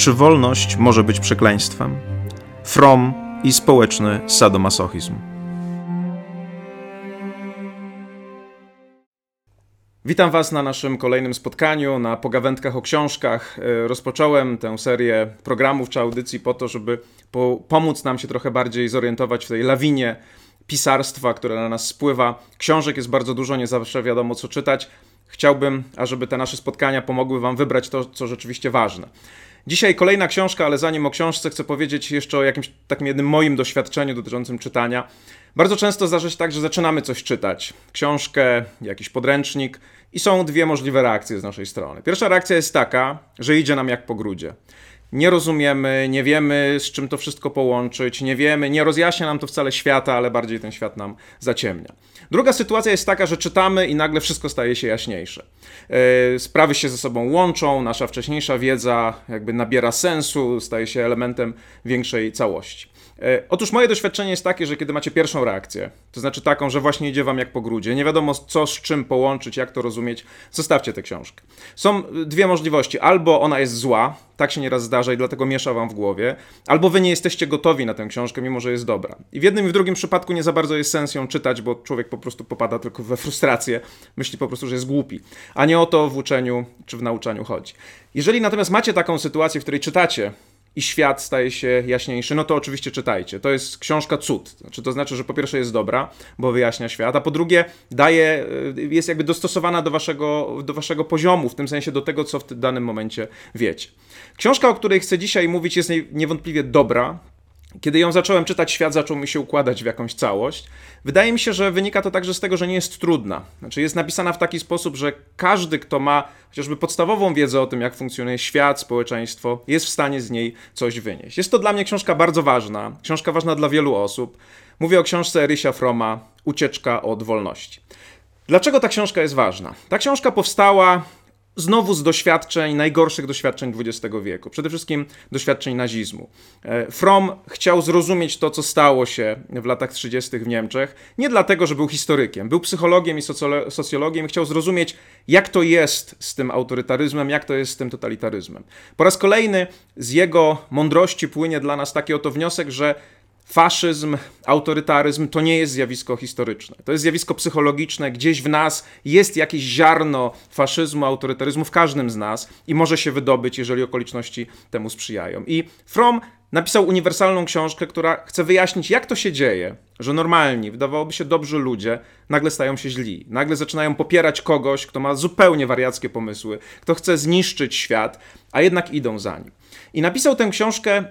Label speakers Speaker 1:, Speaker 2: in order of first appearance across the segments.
Speaker 1: Czy wolność może być przekleństwem? From i społeczny sadomasochizm. Witam Was na naszym kolejnym spotkaniu, na pogawędkach o książkach. E, rozpocząłem tę serię programów czy audycji po to, żeby po pomóc nam się trochę bardziej zorientować w tej lawinie pisarstwa, które na nas spływa. Książek jest bardzo dużo, nie zawsze wiadomo co czytać. Chciałbym, ażeby te nasze spotkania pomogły Wam wybrać to, co rzeczywiście ważne. Dzisiaj kolejna książka, ale zanim o książce chcę powiedzieć jeszcze o jakimś takim jednym moim doświadczeniu dotyczącym czytania. Bardzo często zdarza się tak, że zaczynamy coś czytać. Książkę, jakiś podręcznik i są dwie możliwe reakcje z naszej strony. Pierwsza reakcja jest taka, że idzie nam jak po grudzie nie rozumiemy, nie wiemy z czym to wszystko połączyć, nie wiemy, nie rozjaśnia nam to wcale świata, ale bardziej ten świat nam zaciemnia. Druga sytuacja jest taka, że czytamy i nagle wszystko staje się jaśniejsze. E, sprawy się ze sobą łączą, nasza wcześniejsza wiedza jakby nabiera sensu, staje się elementem większej całości. E, otóż moje doświadczenie jest takie, że kiedy macie pierwszą reakcję, to znaczy taką, że właśnie idzie wam jak po grudzie, nie wiadomo co z czym połączyć, jak to rozumieć, zostawcie tę książkę. Są dwie możliwości. Albo ona jest zła, tak się nieraz zdarza i dlatego miesza wam w głowie, albo wy nie jesteście gotowi na tę książkę, mimo że jest dobra. I w jednym i w drugim przypadku nie za bardzo jest sens ją czytać, bo człowiek po prostu popada tylko we frustrację, myśli po prostu, że jest głupi. A nie o to w uczeniu czy w nauczaniu chodzi. Jeżeli natomiast macie taką sytuację, w której czytacie i świat staje się jaśniejszy, no to oczywiście czytajcie. To jest książka cud. Znaczy, to znaczy, że po pierwsze jest dobra, bo wyjaśnia świat, a po drugie daje, y, jest jakby dostosowana do waszego, do waszego poziomu, w tym sensie do tego, co w danym momencie wiecie. Książka, o której chcę dzisiaj mówić, jest niewątpliwie dobra, kiedy ją zacząłem czytać, świat zaczął mi się układać w jakąś całość. Wydaje mi się, że wynika to także z tego, że nie jest trudna. Znaczy jest napisana w taki sposób, że każdy, kto ma chociażby podstawową wiedzę o tym, jak funkcjonuje świat, społeczeństwo, jest w stanie z niej coś wynieść. Jest to dla mnie książka bardzo ważna, książka ważna dla wielu osób. Mówię o książce Erysia Froma Ucieczka od wolności. Dlaczego ta książka jest ważna? Ta książka powstała znowu z doświadczeń, najgorszych doświadczeń XX wieku, przede wszystkim doświadczeń nazizmu. E, Fromm chciał zrozumieć to, co stało się w latach 30. w Niemczech, nie dlatego, że był historykiem, był psychologiem i socjologiem, chciał zrozumieć, jak to jest z tym autorytaryzmem, jak to jest z tym totalitaryzmem. Po raz kolejny z jego mądrości płynie dla nas taki oto wniosek, że faszyzm, autorytaryzm to nie jest zjawisko historyczne. To jest zjawisko psychologiczne. Gdzieś w nas jest jakieś ziarno faszyzmu, autorytaryzmu w każdym z nas i może się wydobyć, jeżeli okoliczności temu sprzyjają. I Fromm napisał uniwersalną książkę, która chce wyjaśnić, jak to się dzieje, że normalni, wydawałoby się dobrzy ludzie, nagle stają się źli. Nagle zaczynają popierać kogoś, kto ma zupełnie wariackie pomysły, kto chce zniszczyć świat, a jednak idą za nim. I napisał tę książkę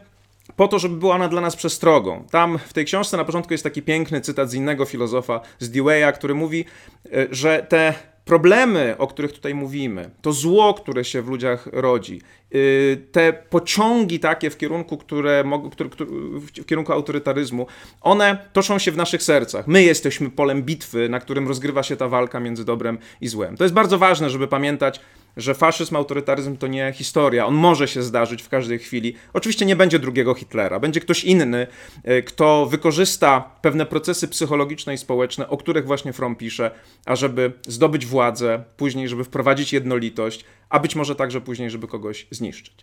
Speaker 1: po to, żeby była ona dla nas przestrogą. Tam w tej książce na początku jest taki piękny cytat z innego filozofa, z Dewey'a, który mówi, e, że te problemy, o których tutaj mówimy, to zło, które się w ludziach rodzi, y, te pociągi takie w kierunku, które, w kierunku autorytaryzmu, one toczą się w naszych sercach. My jesteśmy polem bitwy, na którym rozgrywa się ta walka między dobrem i złem. To jest bardzo ważne, żeby pamiętać, że faszyzm, autorytaryzm to nie historia. On może się zdarzyć w każdej chwili. Oczywiście nie będzie drugiego Hitlera, będzie ktoś inny, e, kto wykorzysta pewne procesy psychologiczne i społeczne, o których właśnie Fromm pisze, ażeby zdobyć władzę, później, żeby wprowadzić jednolitość, a być może także później, żeby kogoś zniszczyć.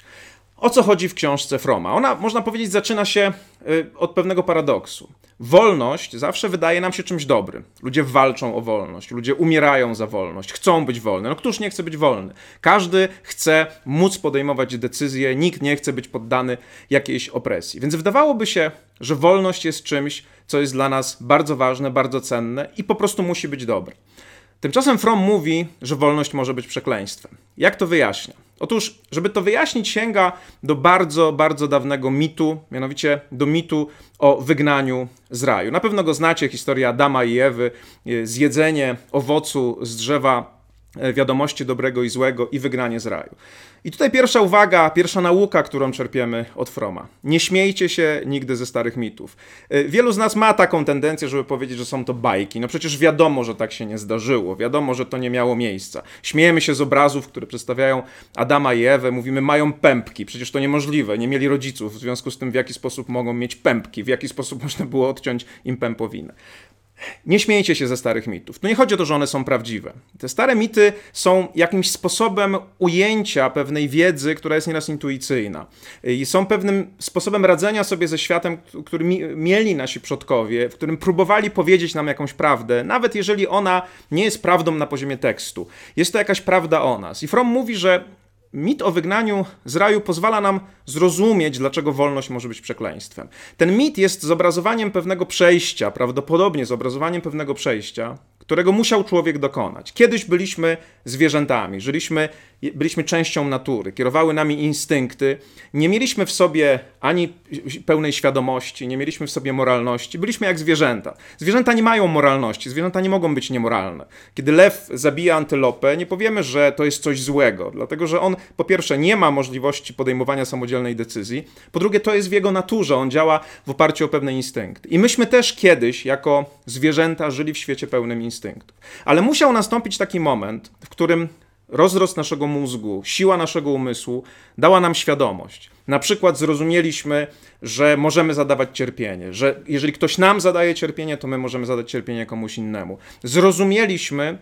Speaker 1: O co chodzi w książce Froma? Ona, można powiedzieć, zaczyna się y, od pewnego paradoksu. Wolność zawsze wydaje nam się czymś dobrym. Ludzie walczą o wolność, ludzie umierają za wolność, chcą być wolni. No któż nie chce być wolny? Każdy chce móc podejmować decyzje, nikt nie chce być poddany jakiejś opresji. Więc wydawałoby się, że wolność jest czymś, co jest dla nas bardzo ważne, bardzo cenne i po prostu musi być dobre. Tymczasem Fromm mówi, że wolność może być przekleństwem. Jak to wyjaśnia? Otóż, żeby to wyjaśnić, sięga do bardzo, bardzo dawnego mitu, mianowicie do mitu o wygnaniu z raju. Na pewno go znacie, historia Adama i Ewy, e, zjedzenie owocu z drzewa wiadomości dobrego i złego i wygranie z raju. I tutaj pierwsza uwaga, pierwsza nauka, którą czerpiemy od Froma. Nie śmiejcie się nigdy ze starych mitów. E, wielu z nas ma taką tendencję, żeby powiedzieć, że są to bajki. No przecież wiadomo, że tak się nie zdarzyło. Wiadomo, że to nie miało miejsca. Śmiejemy się z obrazów, które przedstawiają Adama i Ewę. Mówimy, mają pępki. Przecież to niemożliwe. Nie mieli rodziców. W związku z tym, w jaki sposób mogą mieć pępki. W jaki sposób można było odciąć im pępowinę. Nie śmiejcie się ze starych mitów. Tu nie chodzi o to, że one są prawdziwe. Te stare mity są jakimś sposobem ujęcia pewnej wiedzy, która jest nieraz intuicyjna. I są pewnym sposobem radzenia sobie ze światem, który mieli nasi przodkowie, w którym próbowali powiedzieć nam jakąś prawdę, nawet jeżeli ona nie jest prawdą na poziomie tekstu. Jest to jakaś prawda o nas. I Fromm mówi, że mit o wygnaniu z raju pozwala nam zrozumieć, dlaczego wolność może być przekleństwem. Ten mit jest zobrazowaniem pewnego przejścia, prawdopodobnie zobrazowaniem pewnego przejścia, którego musiał człowiek dokonać. Kiedyś byliśmy zwierzętami, żyliśmy, byliśmy częścią natury, kierowały nami instynkty, nie mieliśmy w sobie ani pełnej świadomości, nie mieliśmy w sobie moralności, byliśmy jak zwierzęta. Zwierzęta nie mają moralności, zwierzęta nie mogą być niemoralne. Kiedy lew zabija antylopę, nie powiemy, że to jest coś złego, dlatego że on po pierwsze nie ma możliwości podejmowania samodzielnej decyzji, po drugie to jest w jego naturze, on działa w oparciu o pewne instynkty. I myśmy też kiedyś jako zwierzęta żyli w świecie pełnym instynktów. Ale musiał nastąpić taki moment, w którym rozrost naszego mózgu, siła naszego umysłu dała nam świadomość. Na przykład zrozumieliśmy, że możemy zadawać cierpienie, że jeżeli ktoś nam zadaje cierpienie, to my możemy zadać cierpienie komuś innemu. Zrozumieliśmy,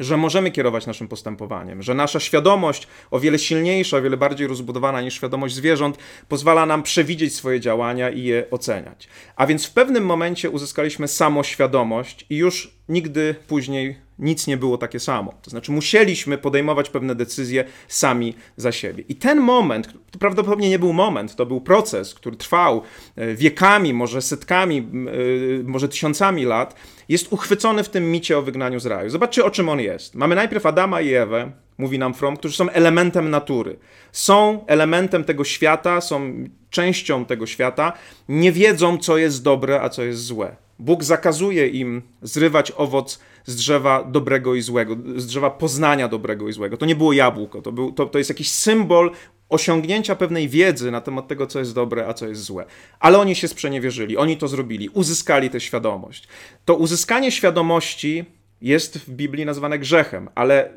Speaker 1: że możemy kierować naszym postępowaniem, że nasza świadomość, o wiele silniejsza, o wiele bardziej rozbudowana niż świadomość zwierząt, pozwala nam przewidzieć swoje działania i je oceniać. A więc w pewnym momencie uzyskaliśmy samoświadomość i już nigdy później nic nie było takie samo. To znaczy, musieliśmy podejmować pewne decyzje sami za siebie. I ten moment, to prawdopodobnie nie był moment, to był proces, który trwał e, wiekami, może setkami, e, może tysiącami lat, jest uchwycony w tym micie o wygnaniu z raju. Zobaczcie, o czym on jest. Mamy najpierw Adama i Ewę, mówi nam Fromm, którzy są elementem natury. Są elementem tego świata, są częścią tego świata, nie wiedzą, co jest dobre, a co jest złe. Bóg zakazuje im zrywać owoc z drzewa dobrego i złego, z drzewa poznania dobrego i złego. To nie było jabłko, to, był, to, to jest jakiś symbol osiągnięcia pewnej wiedzy na temat tego, co jest dobre, a co jest złe. Ale oni się sprzeniewierzyli, oni to zrobili, uzyskali tę świadomość. To uzyskanie świadomości jest w Biblii nazwane grzechem, ale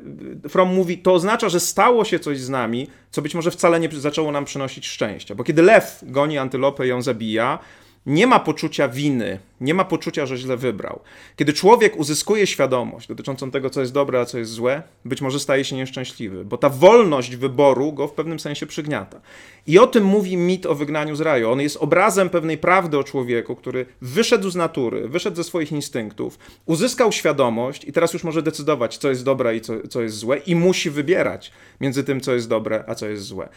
Speaker 1: From mówi, to oznacza, że stało się coś z nami, co być może wcale nie zaczęło nam przynosić szczęścia. Bo kiedy lew goni antylopę i ją zabija, nie ma poczucia winy, nie ma poczucia, że źle wybrał. Kiedy człowiek uzyskuje świadomość dotyczącą tego, co jest dobre, a co jest złe, być może staje się nieszczęśliwy, bo ta wolność wyboru go w pewnym sensie przygniata. I o tym mówi mit o wygnaniu z raju. On jest obrazem pewnej prawdy o człowieku, który wyszedł z natury, wyszedł ze swoich instynktów, uzyskał świadomość i teraz już może decydować, co jest dobre i co, co jest złe, i musi wybierać między tym, co jest dobre, a co jest złe.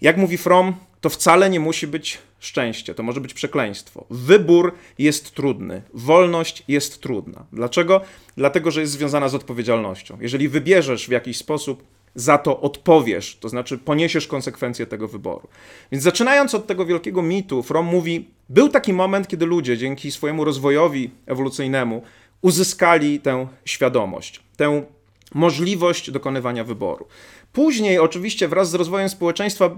Speaker 1: Jak mówi From, to wcale nie musi być szczęście, to może być przekleństwo. Wybór jest trudny, wolność jest trudna. Dlaczego? Dlatego, że jest związana z odpowiedzialnością. Jeżeli wybierzesz w jakiś sposób, za to odpowiesz, to znaczy poniesiesz konsekwencje tego wyboru. Więc zaczynając od tego wielkiego mitu, From mówi: Był taki moment, kiedy ludzie dzięki swojemu rozwojowi ewolucyjnemu uzyskali tę świadomość, tę możliwość dokonywania wyboru. Później, oczywiście, wraz z rozwojem społeczeństwa,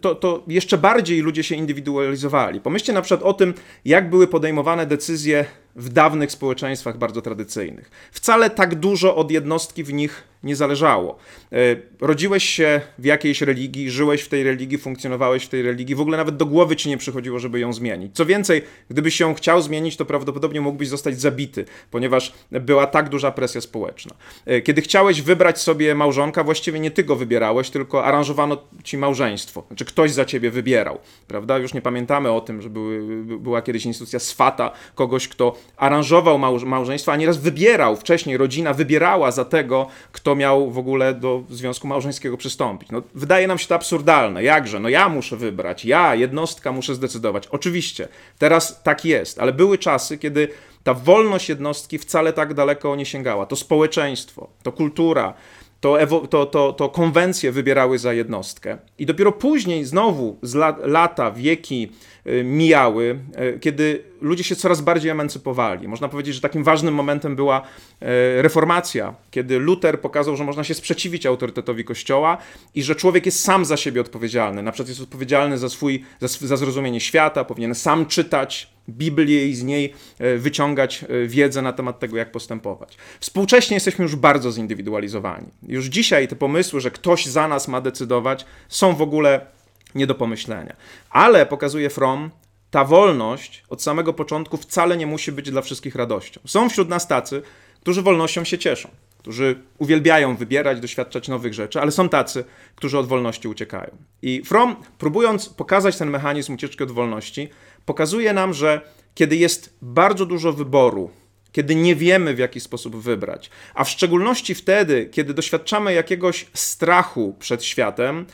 Speaker 1: to, to, jeszcze bardziej ludzie się indywidualizowali. Pomyślcie na przykład o tym, jak były podejmowane decyzje w dawnych społeczeństwach bardzo tradycyjnych. Wcale tak dużo od jednostki w nich nie zależało. E, rodziłeś się w jakiejś religii, żyłeś w tej religii, funkcjonowałeś w tej religii, w ogóle nawet do głowy ci nie przychodziło, żeby ją zmienić. Co więcej, gdybyś ją chciał zmienić, to prawdopodobnie mógłbyś zostać zabity, ponieważ była tak duża presja społeczna. E, kiedy chciałeś wybrać sobie małżonka, właściwie nie ty go wybierałeś, tylko aranżowano ci małżeństwo. Znaczy ktoś za ciebie wybierał, prawda? Już nie pamiętamy o tym, że były, była kiedyś instytucja swata, kogoś, kto aranżował małżeństwo, a nieraz wybierał, wcześniej rodzina wybierała za tego, kto miał w ogóle do związku małżeńskiego przystąpić. No, wydaje nam się to absurdalne. Jakże? No ja muszę wybrać, ja, jednostka, muszę zdecydować. Oczywiście, teraz tak jest, ale były czasy, kiedy ta wolność jednostki wcale tak daleko nie sięgała. To społeczeństwo, to kultura, to, to, to, to konwencje wybierały za jednostkę. I dopiero później, znowu z lata, wieki y, mijały, y, kiedy ludzie się coraz bardziej emancypowali. Można powiedzieć, że takim ważnym momentem była y, reformacja, kiedy Luther pokazał, że można się sprzeciwić autorytetowi Kościoła i że człowiek jest sam za siebie odpowiedzialny. Na przykład jest odpowiedzialny za, swój, za, za zrozumienie świata, powinien sam czytać, Biblię i z niej e, wyciągać e, wiedzę na temat tego, jak postępować. Współcześnie jesteśmy już bardzo zindywidualizowani. Już dzisiaj te pomysły, że ktoś za nas ma decydować, są w ogóle nie do pomyślenia. Ale pokazuje From, ta wolność od samego początku wcale nie musi być dla wszystkich radością. Są wśród nas tacy, którzy wolnością się cieszą, którzy uwielbiają wybierać, doświadczać nowych rzeczy, ale są tacy, którzy od wolności uciekają. I Fromm, próbując pokazać ten mechanizm ucieczki od wolności, pokazuje nam, że kiedy jest bardzo dużo wyboru, kiedy nie wiemy, w jaki sposób wybrać, a w szczególności wtedy, kiedy doświadczamy jakiegoś strachu przed światem,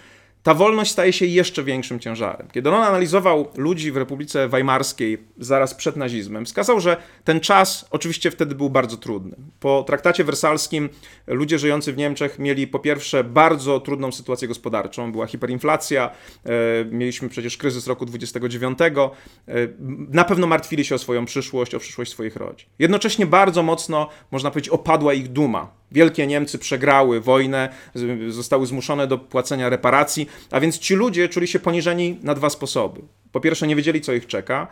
Speaker 1: ta wolność staje się jeszcze większym ciężarem. Kiedy on analizował ludzi w Republice Weimarskiej zaraz przed nazizmem, wskazał, że ten czas oczywiście wtedy był bardzo trudny. Po traktacie wersalskim ludzie żyjący w Niemczech mieli po pierwsze bardzo trudną sytuację gospodarczą, była hiperinflacja, e, mieliśmy przecież kryzys roku 29, e, na pewno martwili się o swoją przyszłość, o przyszłość swoich rodzin. Jednocześnie bardzo mocno, można powiedzieć, opadła ich duma Wielkie Niemcy przegrały wojnę, zostały zmuszone do płacenia reparacji, a więc ci ludzie czuli się poniżeni na dwa sposoby. Po pierwsze, nie wiedzieli, co ich czeka,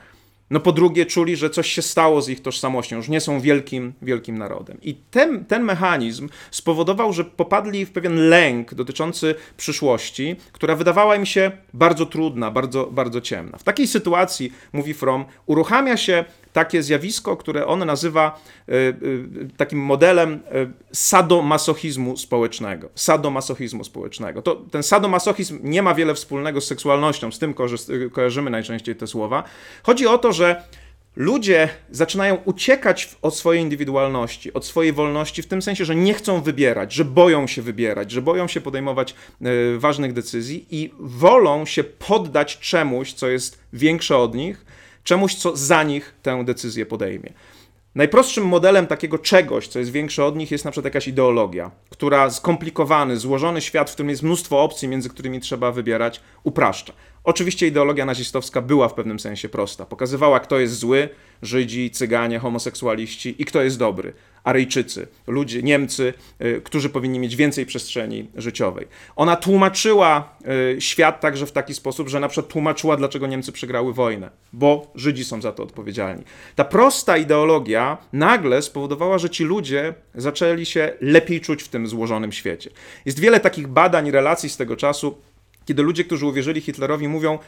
Speaker 1: no po drugie czuli, że coś się stało z ich tożsamością, już nie są wielkim, wielkim narodem. I ten, ten mechanizm spowodował, że popadli w pewien lęk dotyczący przyszłości, która wydawała im się bardzo trudna, bardzo, bardzo ciemna. W takiej sytuacji, mówi Fromm, uruchamia się takie zjawisko, które on nazywa y, y, takim modelem y, sadomasochizmu społecznego. Sadomasochizmu społecznego. To, ten sadomasochizm nie ma wiele wspólnego z seksualnością, z tym kojarzymy najczęściej te słowa. Chodzi o to, że ludzie zaczynają uciekać od swojej indywidualności, od swojej wolności, w tym sensie, że nie chcą wybierać, że boją się wybierać, że boją się podejmować ważnych decyzji i wolą się poddać czemuś, co jest większe od nich, czemuś, co za nich tę decyzję podejmie. Najprostszym modelem takiego czegoś, co jest większe od nich, jest na przykład jakaś ideologia, która skomplikowany, złożony świat, w którym jest mnóstwo opcji, między którymi trzeba wybierać, upraszcza. Oczywiście ideologia nazistowska była w pewnym sensie prosta. Pokazywała, kto jest zły, Żydzi, Cyganie, homoseksualiści i kto jest dobry. Aryjczycy, ludzie, Niemcy, y, którzy powinni mieć więcej przestrzeni życiowej. Ona tłumaczyła y, świat także w taki sposób, że na przykład tłumaczyła, dlaczego Niemcy przegrały wojnę, bo Żydzi są za to odpowiedzialni. Ta prosta ideologia nagle spowodowała, że ci ludzie zaczęli się lepiej czuć w tym złożonym świecie. Jest wiele takich badań, relacji z tego czasu, kiedy ludzie, którzy uwierzyli Hitlerowi, mówią,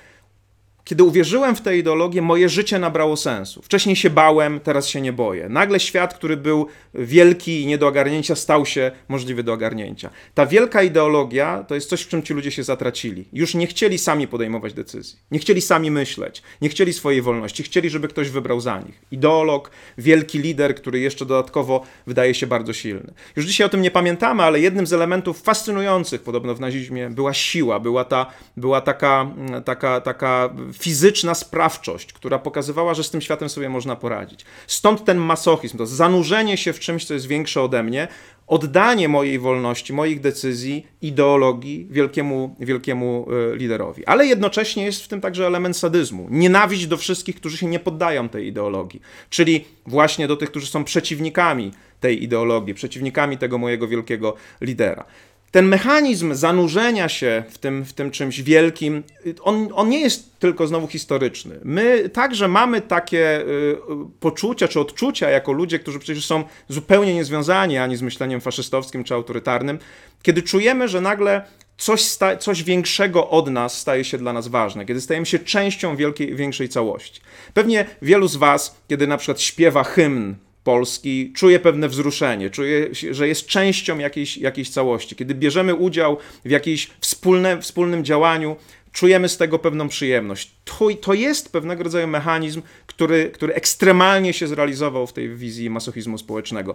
Speaker 1: kiedy uwierzyłem w tę ideologię, moje życie nabrało sensu. Wcześniej się bałem, teraz się nie boję. Nagle świat, który był wielki i nie do ogarnięcia, stał się możliwy do ogarnięcia. Ta wielka ideologia to jest coś, w czym ci ludzie się zatracili. Już nie chcieli sami podejmować decyzji, nie chcieli sami myśleć, nie chcieli swojej wolności, chcieli, żeby ktoś wybrał za nich. Ideolog, wielki lider, który jeszcze dodatkowo wydaje się bardzo silny. Już dzisiaj o tym nie pamiętamy, ale jednym z elementów fascynujących podobno w nazizmie była siła, była, ta, była taka, taka, taka fizyczna sprawczość, która pokazywała, że z tym światem sobie można poradzić. Stąd ten masochizm, to zanurzenie się w czymś, co jest większe ode mnie, oddanie mojej wolności, moich decyzji, ideologii wielkiemu, wielkiemu e, liderowi. Ale jednocześnie jest w tym także element sadyzmu. Nienawiść do wszystkich, którzy się nie poddają tej ideologii, czyli właśnie do tych, którzy są przeciwnikami tej ideologii, przeciwnikami tego mojego wielkiego lidera ten mechanizm zanurzenia się w tym, w tym czymś wielkim, on, on nie jest tylko znowu historyczny. My także mamy takie y, poczucia czy odczucia jako ludzie, którzy przecież są zupełnie niezwiązani ani z myśleniem faszystowskim czy autorytarnym, kiedy czujemy, że nagle coś, sta, coś większego od nas staje się dla nas ważne, kiedy stajemy się częścią wielkiej, większej całości. Pewnie wielu z Was, kiedy na przykład śpiewa hymn Polski czuje pewne wzruszenie, czuje, że jest częścią jakiejś, jakiejś całości. Kiedy bierzemy udział w jakimś wspólne, wspólnym działaniu, czujemy z tego pewną przyjemność. To, to jest pewnego rodzaju mechanizm, który, który ekstremalnie się zrealizował w tej wizji masochizmu społecznego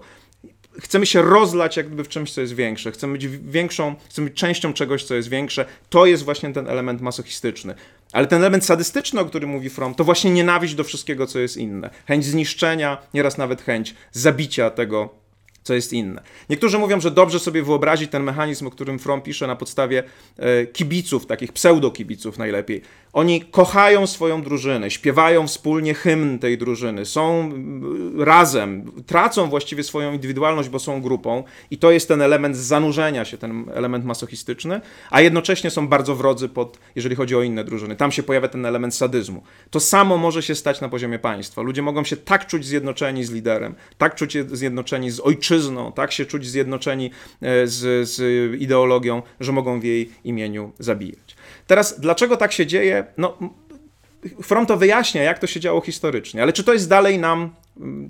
Speaker 1: chcemy się rozlać jakby w czymś, co jest większe, chcemy być większą, chcemy być częścią czegoś, co jest większe. To jest właśnie ten element masochistyczny. Ale ten element sadystyczny, o którym mówi Fromm, to właśnie nienawiść do wszystkiego, co jest inne. Chęć zniszczenia, nieraz nawet chęć zabicia tego, co jest inne. Niektórzy mówią, że dobrze sobie wyobrazić ten mechanizm, o którym Fromm pisze na podstawie e, kibiców, takich pseudo-kibiców najlepiej. Oni kochają swoją drużynę, śpiewają wspólnie hymn tej drużyny, są razem, tracą właściwie swoją indywidualność, bo są grupą i to jest ten element zanurzenia się, ten element masochistyczny, a jednocześnie są bardzo wrodzy pod, jeżeli chodzi o inne drużyny. Tam się pojawia ten element sadyzmu. To samo może się stać na poziomie państwa. Ludzie mogą się tak czuć zjednoczeni z liderem, tak czuć zjednoczeni z ojczyzną, tak się czuć zjednoczeni e, z, z ideologią, że mogą w jej imieniu zabijać. Teraz, dlaczego tak się dzieje? No, From to wyjaśnia, jak to się działo historycznie, ale czy to jest dalej nam,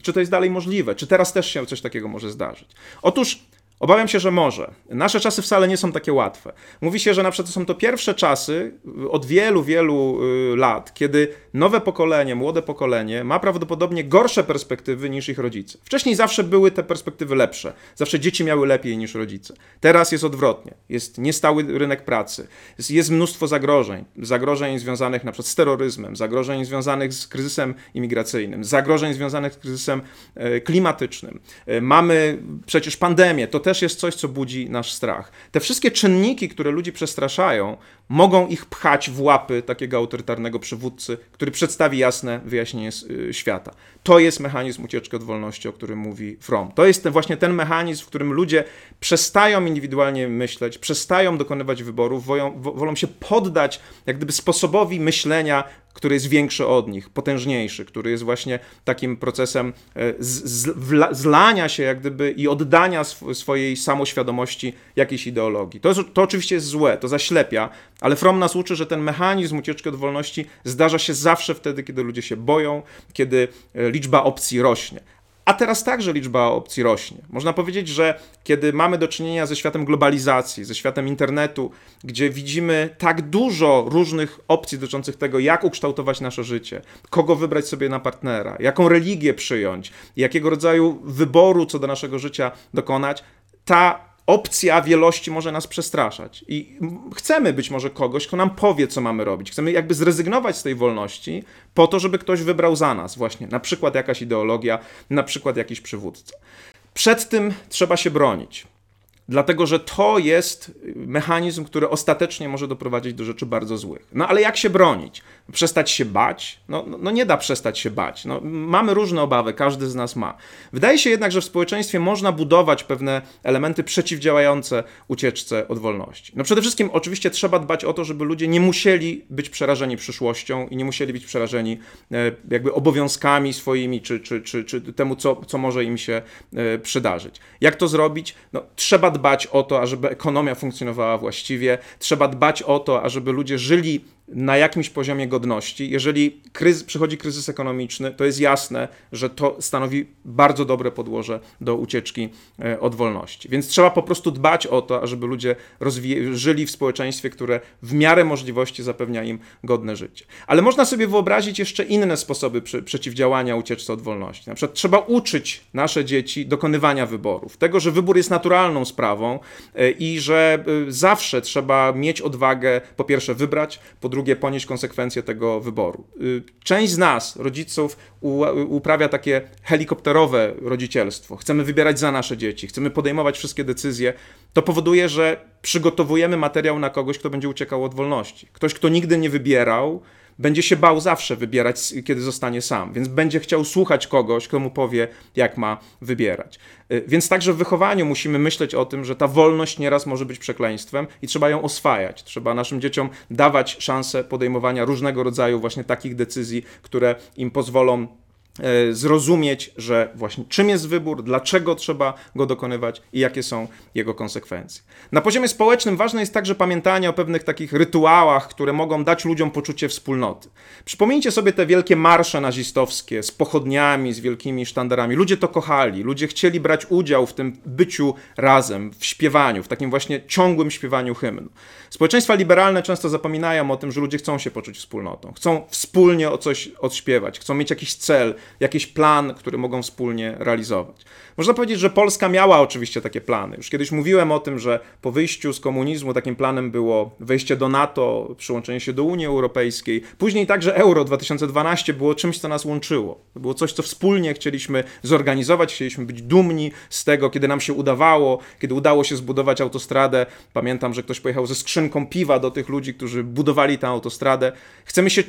Speaker 1: czy to jest dalej możliwe? Czy teraz też się coś takiego może zdarzyć? Otóż Obawiam się, że może. Nasze czasy wcale nie są takie łatwe. Mówi się, że na przykład są to pierwsze czasy od wielu, wielu y, lat, kiedy nowe pokolenie, młode pokolenie ma prawdopodobnie gorsze perspektywy niż ich rodzice. Wcześniej zawsze były te perspektywy lepsze. Zawsze dzieci miały lepiej niż rodzice. Teraz jest odwrotnie. Jest niestały rynek pracy. Jest, jest mnóstwo zagrożeń. Zagrożeń związanych na przykład z terroryzmem, zagrożeń związanych z kryzysem imigracyjnym, zagrożeń związanych z kryzysem e, klimatycznym. E, mamy przecież pandemię. To też jest coś, co budzi nasz strach. Te wszystkie czynniki, które ludzi przestraszają, mogą ich pchać w łapy takiego autorytarnego przywódcy, który przedstawi jasne wyjaśnienie y, świata. To jest mechanizm ucieczki od wolności, o którym mówi Fromm. To jest ten, właśnie ten mechanizm, w którym ludzie przestają indywidualnie myśleć, przestają dokonywać wyborów, wolą, się poddać jak gdyby sposobowi myślenia, który jest większy od nich, potężniejszy, który jest właśnie takim procesem e, zlania się jak gdyby i oddania swojej samoświadomości jakiejś ideologii. To, to oczywiście jest złe, to zaślepia, ale Fromm nas uczy, że ten mechanizm ucieczki od wolności zdarza się zawsze wtedy, kiedy ludzie się boją, kiedy e, liczba opcji rośnie. A teraz także liczba opcji rośnie. Można powiedzieć, że kiedy mamy do czynienia ze światem globalizacji, ze światem internetu, gdzie widzimy tak dużo różnych opcji dotyczących tego, jak ukształtować nasze życie, kogo wybrać sobie na partnera, jaką religię przyjąć, jakiego rodzaju wyboru co do naszego życia dokonać, ta opcja wielości może nas przestraszać. I chcemy być może kogoś, kto nam powie, co mamy robić. Chcemy jakby zrezygnować z tej wolności po to, żeby ktoś wybrał za nas, właśnie na przykład jakaś ideologia, na przykład jakiś przywódca. Przed tym trzeba się bronić. Dlatego, że to jest mechanizm, który ostatecznie może doprowadzić do rzeczy bardzo złych. No ale jak się bronić? Przestać się bać? No, no, no, nie da przestać się bać. No, mamy różne obawy, każdy z nas ma. Wydaje się jednak, że w społeczeństwie można budować pewne elementy przeciwdziałające ucieczce od wolności. No przede wszystkim oczywiście trzeba dbać o to, żeby ludzie nie musieli być przerażeni przyszłością i nie musieli być przerażeni e, jakby obowiązkami swoimi, czy, czy, czy, czy temu, co, co może im się e, przydarzyć. Jak to zrobić? No, trzeba dbać o to, ażeby ekonomia funkcjonowała właściwie, trzeba dbać o to, ażeby ludzie żyli na jakimś poziomie godności. Jeżeli kryzys, przychodzi kryzys ekonomiczny, to jest jasne, że to stanowi bardzo dobre podłoże do ucieczki e, od wolności. Więc trzeba po prostu dbać o to, ażeby ludzie żyli w społeczeństwie, które w miarę możliwości zapewnia im godne życie. Ale można sobie wyobrazić jeszcze inne sposoby przy, przeciwdziałania ucieczce od wolności. Na przykład trzeba uczyć nasze dzieci dokonywania wyborów, tego, że wybór jest naturalną sprawą e, i że e, zawsze trzeba mieć odwagę po pierwsze wybrać, po drugie drugie ponieść konsekwencje tego wyboru. Y, część z nas, rodziców, uprawia takie helikopterowe rodzicielstwo. Chcemy wybierać za nasze dzieci, chcemy podejmować wszystkie decyzje. To powoduje, że przygotowujemy materiał na kogoś, kto będzie uciekał od wolności. Ktoś, kto nigdy nie wybierał, będzie się bał zawsze wybierać, kiedy zostanie sam, więc będzie chciał słuchać kogoś, kto mu powie, jak ma wybierać. Y, więc także w wychowaniu musimy myśleć o tym, że ta wolność nieraz może być przekleństwem i trzeba ją oswajać. Trzeba naszym dzieciom dawać szansę podejmowania różnego rodzaju właśnie takich decyzji, które im pozwolą zrozumieć, że właśnie czym jest wybór, dlaczego trzeba go dokonywać i jakie są jego konsekwencje. Na poziomie społecznym ważne jest także pamiętanie o pewnych takich rytuałach, które mogą dać ludziom poczucie wspólnoty. Przypomnijcie sobie te wielkie marsze nazistowskie z pochodniami, z wielkimi sztandarami. Ludzie to kochali, ludzie chcieli brać udział w tym byciu razem, w śpiewaniu, w takim właśnie ciągłym śpiewaniu hymnu. Społeczeństwa liberalne często zapominają o tym, że ludzie chcą się poczuć wspólnotą, chcą wspólnie o coś odśpiewać, chcą mieć jakiś cel, jakiś plan, który mogą wspólnie realizować. Można powiedzieć, że Polska miała oczywiście takie plany. Już kiedyś mówiłem o tym, że po wyjściu z komunizmu takim planem było wejście do NATO, przyłączenie się do Unii Europejskiej. Później także Euro 2012 było czymś, co nas łączyło. To było coś, co wspólnie chcieliśmy zorganizować, chcieliśmy być dumni z tego, kiedy nam się udawało, kiedy udało się zbudować autostradę. Pamiętam, że ktoś pojechał ze skrzynką piwa do tych ludzi, którzy budowali tę autostradę. Chcemy się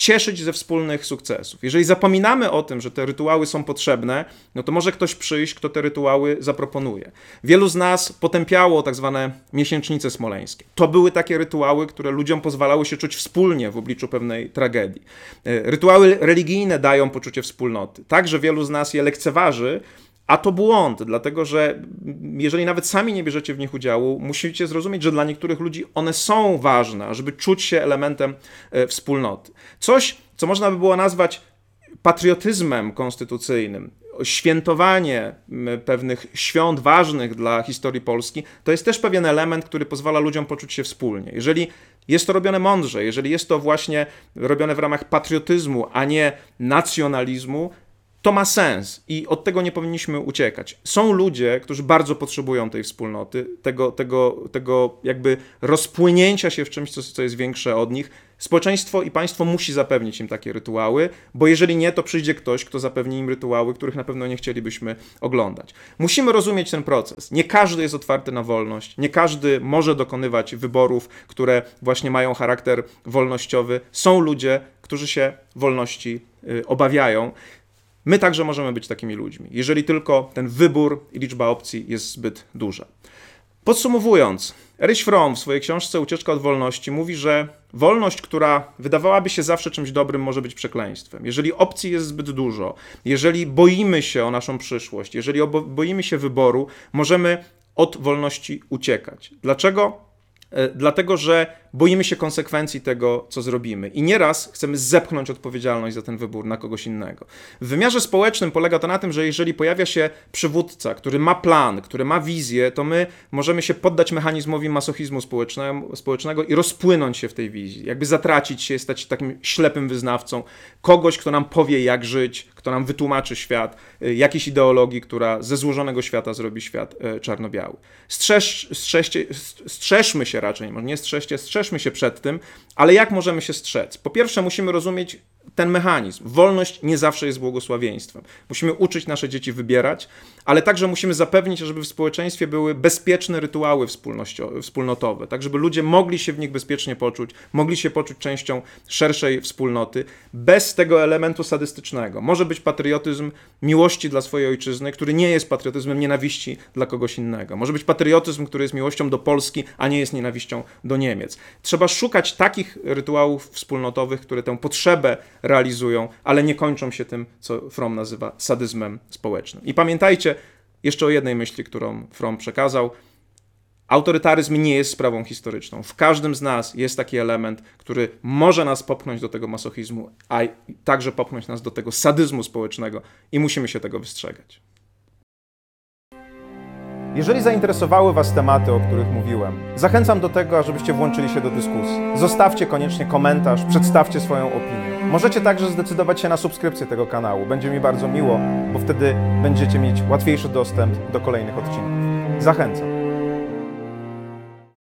Speaker 1: cieszyć ze wspólnych sukcesów. Jeżeli zapominamy o tym, że te rytuały są potrzebne, no to może ktoś przyjść, kto te rytuały zaproponuje. Wielu z nas potępiało tak zwane miesięcznice smoleńskie. To były takie rytuały, które ludziom pozwalały się czuć wspólnie w obliczu pewnej tragedii. E, rytuały religijne dają poczucie wspólnoty. Także wielu z nas je lekceważy, A to błąd, dlatego że jeżeli nawet sami nie bierzecie w nich udziału, musicie zrozumieć, że dla niektórych ludzi one są ważne, żeby czuć się elementem e, wspólnoty. Coś, co można by było nazwać patriotyzmem konstytucyjnym, świętowanie pewnych świąt ważnych dla historii Polski, to jest też pewien element, który pozwala ludziom poczuć się wspólnie. Jeżeli jest to robione mądrze, jeżeli jest to właśnie robione w ramach patriotyzmu, a nie nacjonalizmu, to ma sens i od tego nie powinniśmy uciekać. Są ludzie, którzy bardzo potrzebują tej wspólnoty, tego, tego, tego jakby rozpłynięcia się w czymś, co, co jest większe od nich. Społeczeństwo i państwo musi zapewnić im takie rytuały, bo jeżeli nie, to przyjdzie ktoś, kto zapewni im rytuały, których na pewno nie chcielibyśmy oglądać. Musimy rozumieć ten proces. Nie każdy jest otwarty na wolność, nie każdy może dokonywać wyborów, które właśnie mają charakter wolnościowy. Są ludzie, którzy się wolności y, obawiają. My także możemy być takimi ludźmi, jeżeli tylko ten wybór i liczba opcji jest zbyt duża. Podsumowując, Erich Fromm w swojej książce Ucieczka od wolności mówi, że wolność, która wydawałaby się zawsze czymś dobrym, może być przekleństwem. Jeżeli opcji jest zbyt dużo, jeżeli boimy się o naszą przyszłość, jeżeli boimy się wyboru, możemy od wolności uciekać. Dlaczego? E, dlatego, że boimy się konsekwencji tego, co zrobimy. I nieraz chcemy zepchnąć odpowiedzialność za ten wybór na kogoś innego. W wymiarze społecznym polega to na tym, że jeżeli pojawia się przywódca, który ma plan, który ma wizję, to my możemy się poddać mechanizmowi masochizmu społecznego, i rozpłynąć się w tej wizji. Jakby zatracić się, stać się takim ślepym wyznawcą kogoś, kto nam powie, jak żyć, kto nam wytłumaczy świat, y, jakiejś ideologii, która ze złożonego świata zrobi świat y, czarno-biały. Strzeż, strzeżcie, strzeżmy się raczej, może nie strzeżcie, strzeżmy się przed tym, ale jak możemy się strzec? Po pierwsze, musimy rozumieć ten mechanizm. Wolność nie zawsze jest błogosławieństwem. Musimy uczyć nasze dzieci wybierać, ale także musimy zapewnić, żeby w społeczeństwie były bezpieczne rytuały wspólnotowe, tak żeby ludzie mogli się w nich bezpiecznie poczuć, mogli się poczuć częścią szerszej wspólnoty, bez tego elementu sadystycznego. Może być patriotyzm miłości dla swojej ojczyzny, który nie jest patriotyzmem nienawiści dla kogoś innego. Może być patriotyzm, który jest miłością do Polski, a nie jest nienawiścią do Niemiec. Trzeba szukać takich rytuałów wspólnotowych, które tę potrzebę realizują, ale nie kończą się tym, co Fromm nazywa sadyzmem społecznym. I pamiętajcie jeszcze o jednej myśli, którą Fromm przekazał. Autorytaryzm nie jest sprawą historyczną. W każdym z nas jest taki element, który może nas popchnąć do tego masochizmu, a także popchnąć nas do tego sadyzmu społecznego i musimy się tego wystrzegać.
Speaker 2: Jeżeli zainteresowały Was tematy, o których mówiłem, zachęcam do tego, ażebyście włączyli się do dyskusji. Zostawcie koniecznie komentarz, przedstawcie swoją opinię. Możecie także zdecydować się na subskrypcję tego kanału. Będzie mi bardzo miło, bo wtedy będziecie mieć łatwiejszy dostęp do kolejnych odcinków. Zachęcam.